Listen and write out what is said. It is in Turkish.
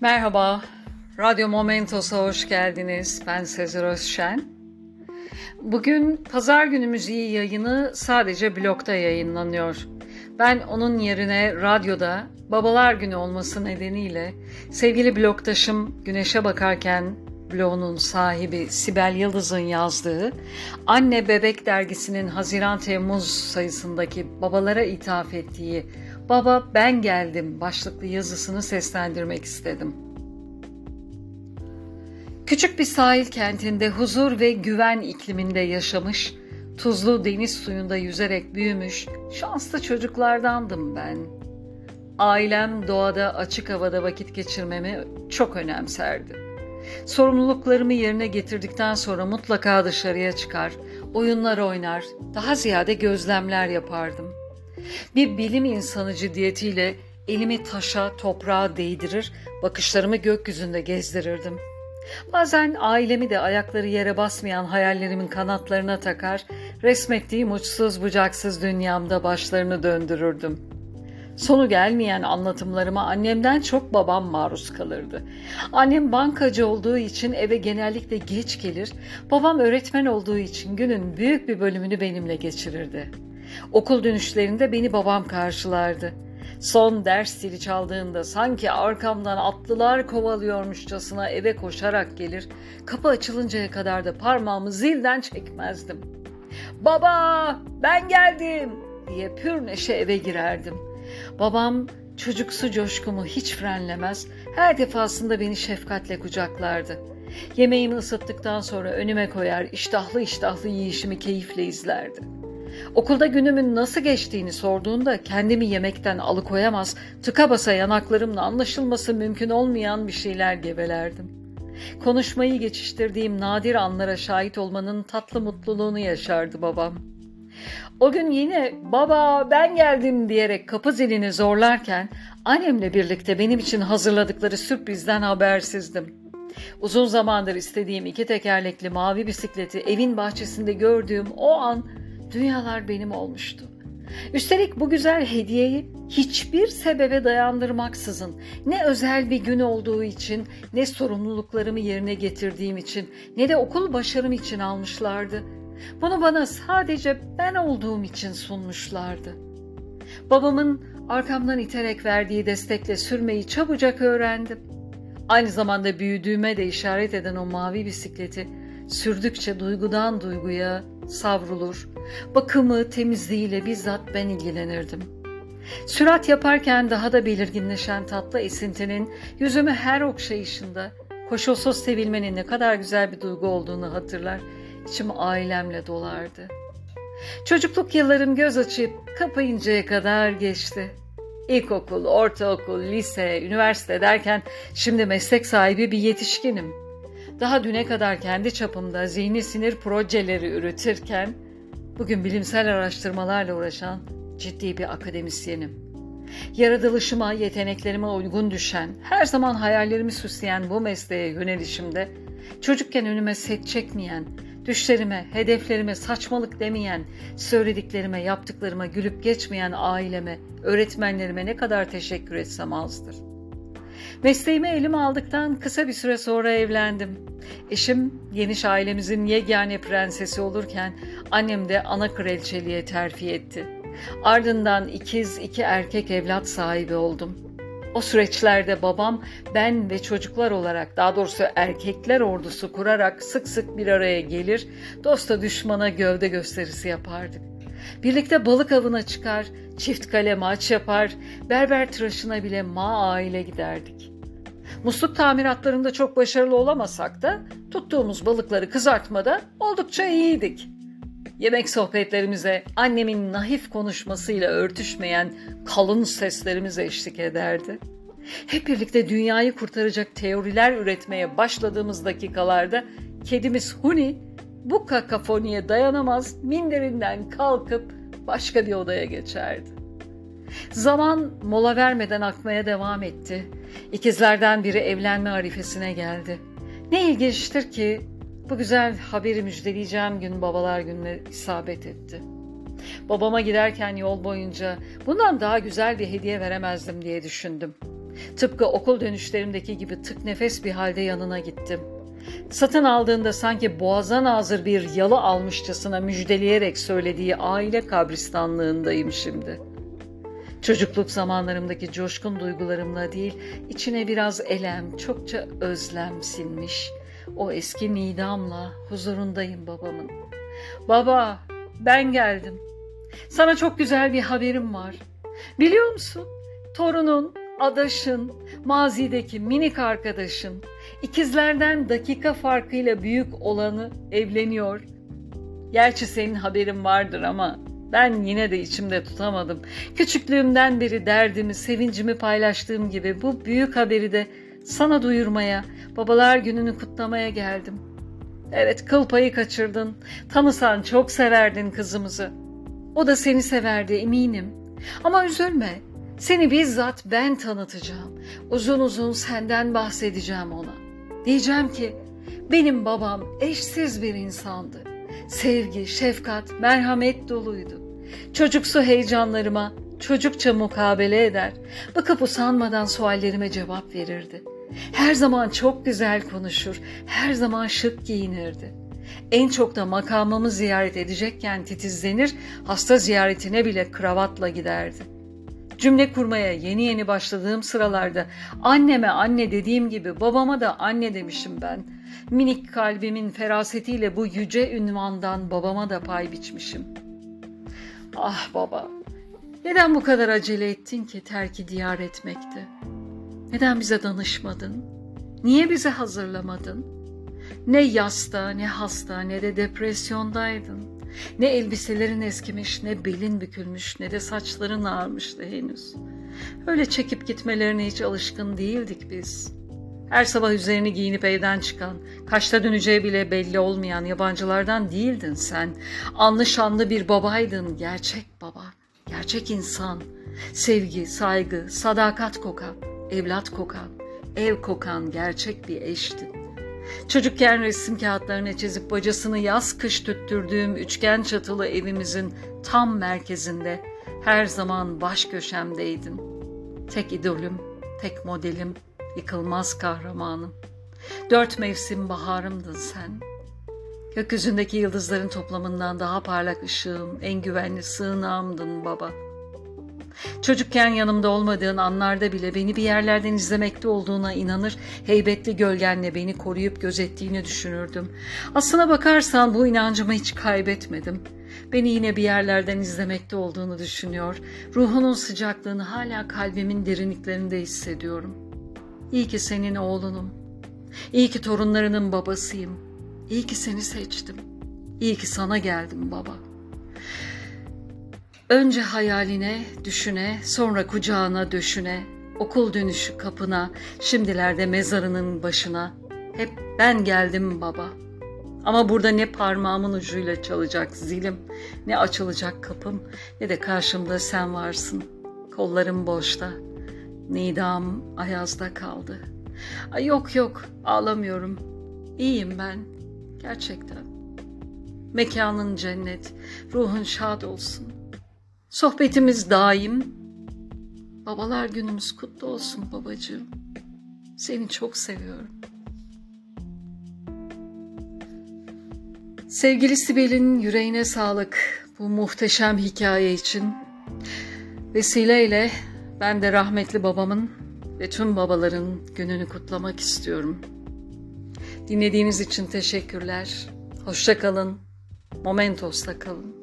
Merhaba, Radyo Momentos'a hoş geldiniz. Ben Sezer Özşen. Bugün pazar günü müziği yayını sadece blogda yayınlanıyor. Ben onun yerine radyoda Babalar Günü olması nedeniyle sevgili blogdaşım Güneşe Bakarken blogunun sahibi Sibel Yıldız'ın yazdığı Anne Bebek dergisinin Haziran-Temmuz sayısındaki babalara ithaf ettiği Baba Ben Geldim başlıklı yazısını seslendirmek istedim. Küçük bir sahil kentinde huzur ve güven ikliminde yaşamış, tuzlu deniz suyunda yüzerek büyümüş şanslı çocuklardandım ben. Ailem doğada açık havada vakit geçirmemi çok önemserdi. Sorumluluklarımı yerine getirdikten sonra mutlaka dışarıya çıkar, oyunlar oynar, daha ziyade gözlemler yapardım. Bir bilim insanı ciddiyetiyle elimi taşa, toprağa değdirir, bakışlarımı gökyüzünde gezdirirdim. Bazen ailemi de ayakları yere basmayan hayallerimin kanatlarına takar, resmettiğim uçsuz bucaksız dünyamda başlarını döndürürdüm. Sonu gelmeyen anlatımlarıma annemden çok babam maruz kalırdı. Annem bankacı olduğu için eve genellikle geç gelir, babam öğretmen olduğu için günün büyük bir bölümünü benimle geçirirdi.'' Okul dönüşlerinde beni babam karşılardı. Son ders zili çaldığında sanki arkamdan atlılar kovalıyormuşçasına eve koşarak gelir, kapı açılıncaya kadar da parmağımı zilden çekmezdim. ''Baba, ben geldim!'' diye pür neşe eve girerdim. Babam çocuksu coşkumu hiç frenlemez, her defasında beni şefkatle kucaklardı. Yemeğimi ısıttıktan sonra önüme koyar, iştahlı iştahlı yiyişimi keyifle izlerdi.'' Okulda günümün nasıl geçtiğini sorduğunda kendimi yemekten alıkoyamaz, tıka basa yanaklarımla anlaşılması mümkün olmayan bir şeyler gevelerdim. Konuşmayı geçiştirdiğim nadir anlara şahit olmanın tatlı mutluluğunu yaşardı babam. O gün yine baba ben geldim diyerek kapı zilini zorlarken annemle birlikte benim için hazırladıkları sürprizden habersizdim. Uzun zamandır istediğim iki tekerlekli mavi bisikleti evin bahçesinde gördüğüm o an Dünyalar benim olmuştu. Üstelik bu güzel hediyeyi hiçbir sebebe dayandırmaksızın, ne özel bir gün olduğu için, ne sorumluluklarımı yerine getirdiğim için, ne de okul başarım için almışlardı. Bunu bana sadece ben olduğum için sunmuşlardı. Babamın arkamdan iterek verdiği destekle sürmeyi çabucak öğrendim. Aynı zamanda büyüdüğüme de işaret eden o mavi bisikleti sürdükçe duygudan duyguya savrulur. Bakımı, temizliğiyle bizzat ben ilgilenirdim. Sürat yaparken daha da belirginleşen tatlı esintinin yüzümü her okşayışında koşulsuz sevilmenin ne kadar güzel bir duygu olduğunu hatırlar, içim ailemle dolardı. Çocukluk yıllarım göz açıp kapayıncaya kadar geçti. İlkokul, ortaokul, lise, üniversite derken şimdi meslek sahibi bir yetişkinim.'' Daha düne kadar kendi çapımda zihni sinir projeleri üretirken bugün bilimsel araştırmalarla uğraşan ciddi bir akademisyenim. Yaratılışıma, yeteneklerime uygun düşen, her zaman hayallerimi süsleyen bu mesleğe yönelişimde çocukken önüme set çekmeyen, düşlerime, hedeflerime saçmalık demeyen, söylediklerime, yaptıklarıma gülüp geçmeyen aileme, öğretmenlerime ne kadar teşekkür etsem azdır. Mesleğimi elime aldıktan kısa bir süre sonra evlendim. Eşim geniş ailemizin yegane prensesi olurken annem de ana kraliçeliğe terfi etti. Ardından ikiz iki erkek evlat sahibi oldum. O süreçlerde babam ben ve çocuklar olarak daha doğrusu erkekler ordusu kurarak sık sık bir araya gelir, dosta düşmana gövde gösterisi yapardık. Birlikte balık avına çıkar, çift kale maç yapar, berber tıraşına bile ma aile giderdik. Musluk tamiratlarında çok başarılı olamasak da tuttuğumuz balıkları kızartmada oldukça iyiydik. Yemek sohbetlerimize annemin nahif konuşmasıyla örtüşmeyen kalın seslerimiz eşlik ederdi. Hep birlikte dünyayı kurtaracak teoriler üretmeye başladığımız dakikalarda kedimiz Huni bu kakafoniye dayanamaz minderinden kalkıp başka bir odaya geçerdi. Zaman mola vermeden akmaya devam etti. İkizlerden biri evlenme arifesine geldi. Ne ilginçtir ki bu güzel haberi müjdeleyeceğim gün babalar gününe isabet etti. Babama giderken yol boyunca bundan daha güzel bir hediye veremezdim diye düşündüm. Tıpkı okul dönüşlerimdeki gibi tık nefes bir halde yanına gittim. Satın aldığında sanki boğaza nazır bir yalı almışçasına müjdeleyerek söylediği aile kabristanlığındayım şimdi. Çocukluk zamanlarımdaki coşkun duygularımla değil, içine biraz elem, çokça özlem sinmiş. O eski nidamla huzurundayım babamın. Baba, ben geldim. Sana çok güzel bir haberim var. Biliyor musun? Torunun, adaşın, mazideki minik arkadaşın, ikizlerden dakika farkıyla büyük olanı evleniyor. Gerçi senin haberin vardır ama ben yine de içimde tutamadım. Küçüklüğümden beri derdimi, sevincimi paylaştığım gibi bu büyük haberi de sana duyurmaya, babalar gününü kutlamaya geldim. Evet kıl payı kaçırdın. Tanısan çok severdin kızımızı. O da seni severdi eminim. Ama üzülme. Seni bizzat ben tanıtacağım. Uzun uzun senden bahsedeceğim ona. Diyeceğim ki benim babam eşsiz bir insandı. Sevgi, şefkat, merhamet doluydu. Çocuksu heyecanlarıma çocukça mukabele eder. Bakıp usanmadan suallerime cevap verirdi. Her zaman çok güzel konuşur, her zaman şık giyinirdi. En çok da makamımı ziyaret edecekken titizlenir, hasta ziyaretine bile kravatla giderdi. Cümle kurmaya yeni yeni başladığım sıralarda anneme anne dediğim gibi babama da anne demişim ben. Minik kalbimin ferasetiyle bu yüce ünvandan babama da pay biçmişim. Ah baba, neden bu kadar acele ettin ki terki diyar etmekte? Neden bize danışmadın? Niye bizi hazırlamadın? Ne yasta, ne hasta, ne de depresyondaydın. Ne elbiselerin eskimiş, ne belin bükülmüş, ne de saçların ağarmıştı henüz. Öyle çekip gitmelerine hiç alışkın değildik biz. Her sabah üzerini giyinip evden çıkan, kaçta döneceği bile belli olmayan yabancılardan değildin sen. Anlı şanlı bir babaydın, gerçek baba, gerçek insan. Sevgi, saygı, sadakat kokan, evlat kokan, ev kokan gerçek bir eştin. Çocukken resim kağıtlarına çizip bacasını yaz kış tüttürdüğüm üçgen çatılı evimizin tam merkezinde her zaman baş köşemdeydin. Tek idolüm, tek modelim, yıkılmaz kahramanım. Dört mevsim baharımdın sen. Gökyüzündeki yıldızların toplamından daha parlak ışığım, en güvenli sığınağımdın baba.'' Çocukken yanımda olmadığın anlarda bile beni bir yerlerden izlemekte olduğuna inanır, heybetli gölgenle beni koruyup gözettiğini düşünürdüm. Aslına bakarsan bu inancımı hiç kaybetmedim. Beni yine bir yerlerden izlemekte olduğunu düşünüyor. Ruhunun sıcaklığını hala kalbimin derinliklerinde hissediyorum. İyi ki senin oğlunum. İyi ki torunlarının babasıyım. İyi ki seni seçtim. İyi ki sana geldim baba.'' Önce hayaline, düşüne, sonra kucağına döşüne, okul dönüşü kapına, şimdilerde mezarının başına. Hep ben geldim baba. Ama burada ne parmağımın ucuyla çalacak zilim, ne açılacak kapım, ne de karşımda sen varsın. Kollarım boşta, nidam ayazda kaldı. Ay yok yok, ağlamıyorum. İyiyim ben, gerçekten. Mekanın cennet, ruhun şad olsun. Sohbetimiz daim. Babalar günümüz kutlu olsun babacığım. Seni çok seviyorum. Sevgili Sibel'in yüreğine sağlık bu muhteşem hikaye için. Vesileyle ben de rahmetli babamın ve tüm babaların gününü kutlamak istiyorum. Dinlediğiniz için teşekkürler. Hoşça kalın. Momentos'ta kalın.